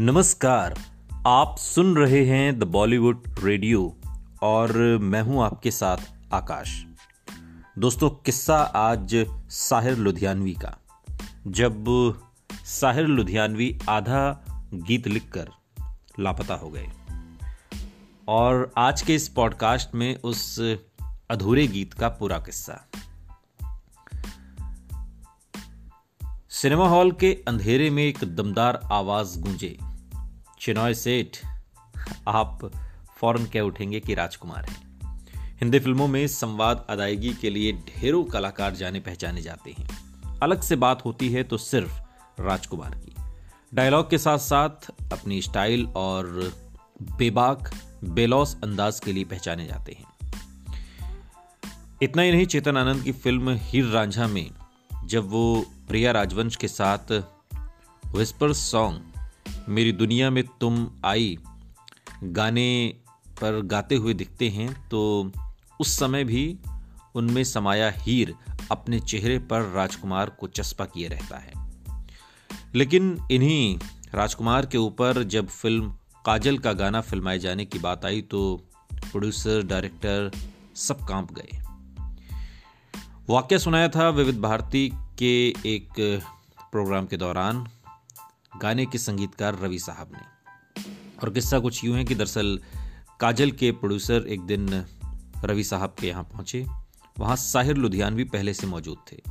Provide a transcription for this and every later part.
नमस्कार, आप सुन रहे हैं द बॉलीवुड रेडियो और मैं हूँ आपके साथ आकाश। दोस्तों, किस्सा आज साहिर लुधियानवी का। जब साहिर लुधियानवी आधा गीत लिखकर लापता हो गए और आज के इस पॉडकास्ट में उस अधूरे गीत का पूरा किस्सा। सिनेमा हॉल के अंधेरे में एक दमदार आवाज़ गूंजे। चिनॉय सेठ आप फ़ौरन कह उठेंगे कि राजकुमार है। हिंदी फ़िल्मों में संवाद अदायगी के लिए ढेरों कलाकार जाने पहचाने जाते हैं। अलग से बात होती है तो सिर्फ़ राजकुमार की। डायलॉग के साथ साथ अपनी स्टाइल और बेबाक, बेलौस अंदाज के लिए पहचाने जाते हैं। इतना ही नहीं, चेतन आनंद की फ़िल्म हीर रांझा में जब वो प्रिया राजवंश के साथ विस्पर सॉन्ग मेरी दुनिया में तुम आई गाने पर गाते हुए दिखते हैं तो उस समय भी उनमें समाया हीर अपने चेहरे पर राजकुमार को चस्पा किए रहता है। लेकिन इन्हीं राजकुमार के ऊपर जब फ़िल्म काजल का गाना फिल्माए जाने की बात आई तो प्रोड्यूसर, डायरेक्टर सब काँप गए। वाक्य सुनाया था विविध भारती के एक प्रोग्राम के दौरान। गाने के संगीतकार रवि साहब ने। और किस्सा कुछ यूँ है कि दरअसल काजल के प्रोड्यूसर एक दिन रवि साहब के यहाँ पहुँचे। वहाँ साहिर लुधियानवी पहले से मौजूद थे।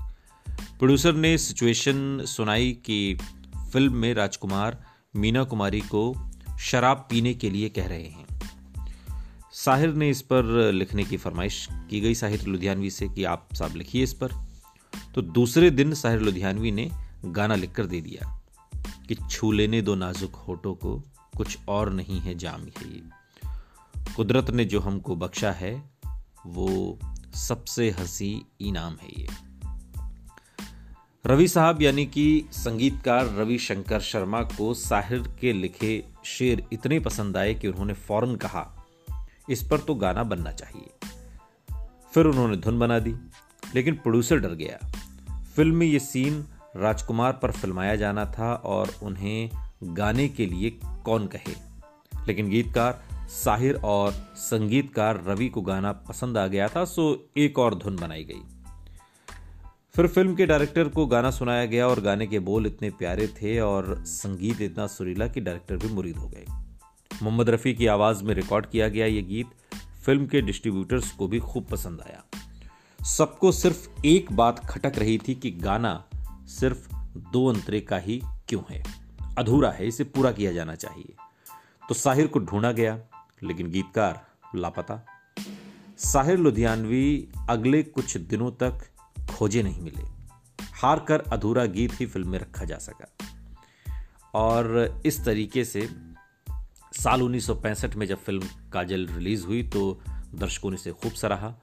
प्रोड्यूसर ने सिचुएशन सुनाई कि फ़िल्म में राजकुमार मीना कुमारी को शराब पीने के लिए कह रहे हैं। साहिर ने इस पर लिखने की फरमाइश की गई साहिर लुधियानवी से कि आप साहब लिखिए इस पर। तो दूसरे दिन साहिर लुधियानवी ने गाना लिखकर दे दिया। कि छू लेने दो नाजुक होठों को, कुछ और नहीं है जाम है। कुदरत ने जो हमको बख्शा है, वो सबसे हँसी इनाम है ये। रवि साहब यानी कि संगीतकार रवि शंकर शर्मा को साहिर के लिखे शेर इतने पसंद आए कि उन्होंने फ़ौरन कहा, इस पर तो गाना बनना चाहिए। फिर उन्होंने धुन बना दी, लेकिन प्रोड्यूसर डर गया। फ़िल्म में ये सीन राजकुमार पर फिल्माया जाना था और उन्हें गाने के लिए कौन कहे। लेकिन गीतकार साहिर और संगीतकार रवि को गाना पसंद आ गया था, सो एक और धुन बनाई गई। फिर फ़िल्म के डायरेक्टर को गाना सुनाया गया और गाने के बोल इतने प्यारे थे और संगीत इतना सुरीला कि डायरेक्टर भी मुरीद हो गए। मोहम्मद रफ़ी की आवाज़ में रिकॉर्ड किया गया ये गीत फ़िल्म के डिस्ट्रीब्यूटर्स को भी खूब पसंद आया। सबको सिर्फ़ एक बात खटक रही थी कि गाना सिर्फ़ दो अंतरे का ही क्यों है? अधूरा है, इसे पूरा किया जाना चाहिए। तो साहिर को ढूंढा गया, लेकिन गीतकार, लापता। साहिर लुधियानवी अगले कुछ दिनों तक खोजे नहीं मिले। हार कर अधूरा गीत ही फ़िल्म में रखा जा सका। और इस तरीके से साल 1965 में जब फ़िल्म काजल रिलीज़ हुई तो दर्शकों ने इसे खूब सराहा।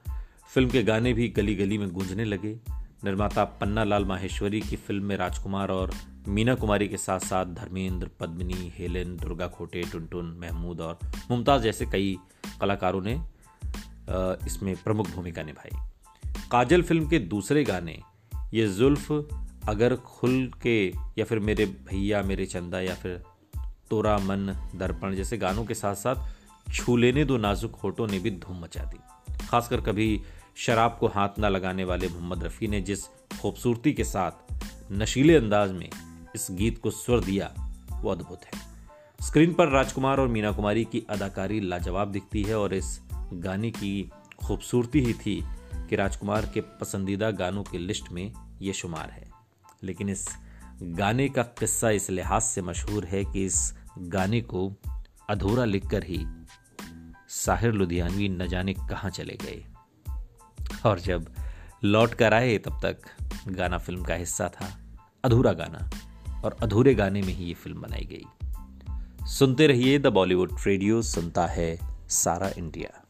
फ़िल्म के गाने भी गली गली में गूंजने लगे। निर्माता पन्ना लाल माहेश्वरी की फ़िल्म में राजकुमार और मीना कुमारी के साथ साथ धर्मेंद्र, पद्मिनी, हेलेन, दुर्गा खोटे, टुनटुन, महमूद और मुमताज़ जैसे कई कलाकारों ने इसमें प्रमुख भूमिका निभाई। काजल फ़िल्म के दूसरे गाने, ये जुल्फ, अगर खुल के, या फिर मेरे भैया, मेरे चंदा, या फिर तोरा मन दर्पण जैसे गानों के साथ साथ छू लेने दो नाजुक होटों ने भी धूम मचा दी। खासकर कभी शराब को हाथ न लगाने वाले मोहम्मद रफ़ी ने जिस खूबसूरती के साथ नशीले अंदाज में इस गीत को स्वर दिया, वो अद्भुत है। स्क्रीन पर राजकुमार और मीना कुमारी की अदाकारी लाजवाब दिखती है और इस गाने की खूबसूरती ही थी कि राजकुमार के पसंदीदा गानों की लिस्ट में ये शुमार है। लेकिन इस गाने का किस्सा इस लिहाज से मशहूर है कि इस गाने को अधूरा लिखकर ही साहिर लुधियानवी न जाने कहाँ चले गए। और जब लौट कर आए, तब तक गाना फ़िल्म का हिस्सा था, अधूरा गाना। और अधूरे गाने में ही ये फ़िल्म बनाई गई। सुनते रहिए द बॉलीवुड रेडियो, सुनता है सारा इंडिया।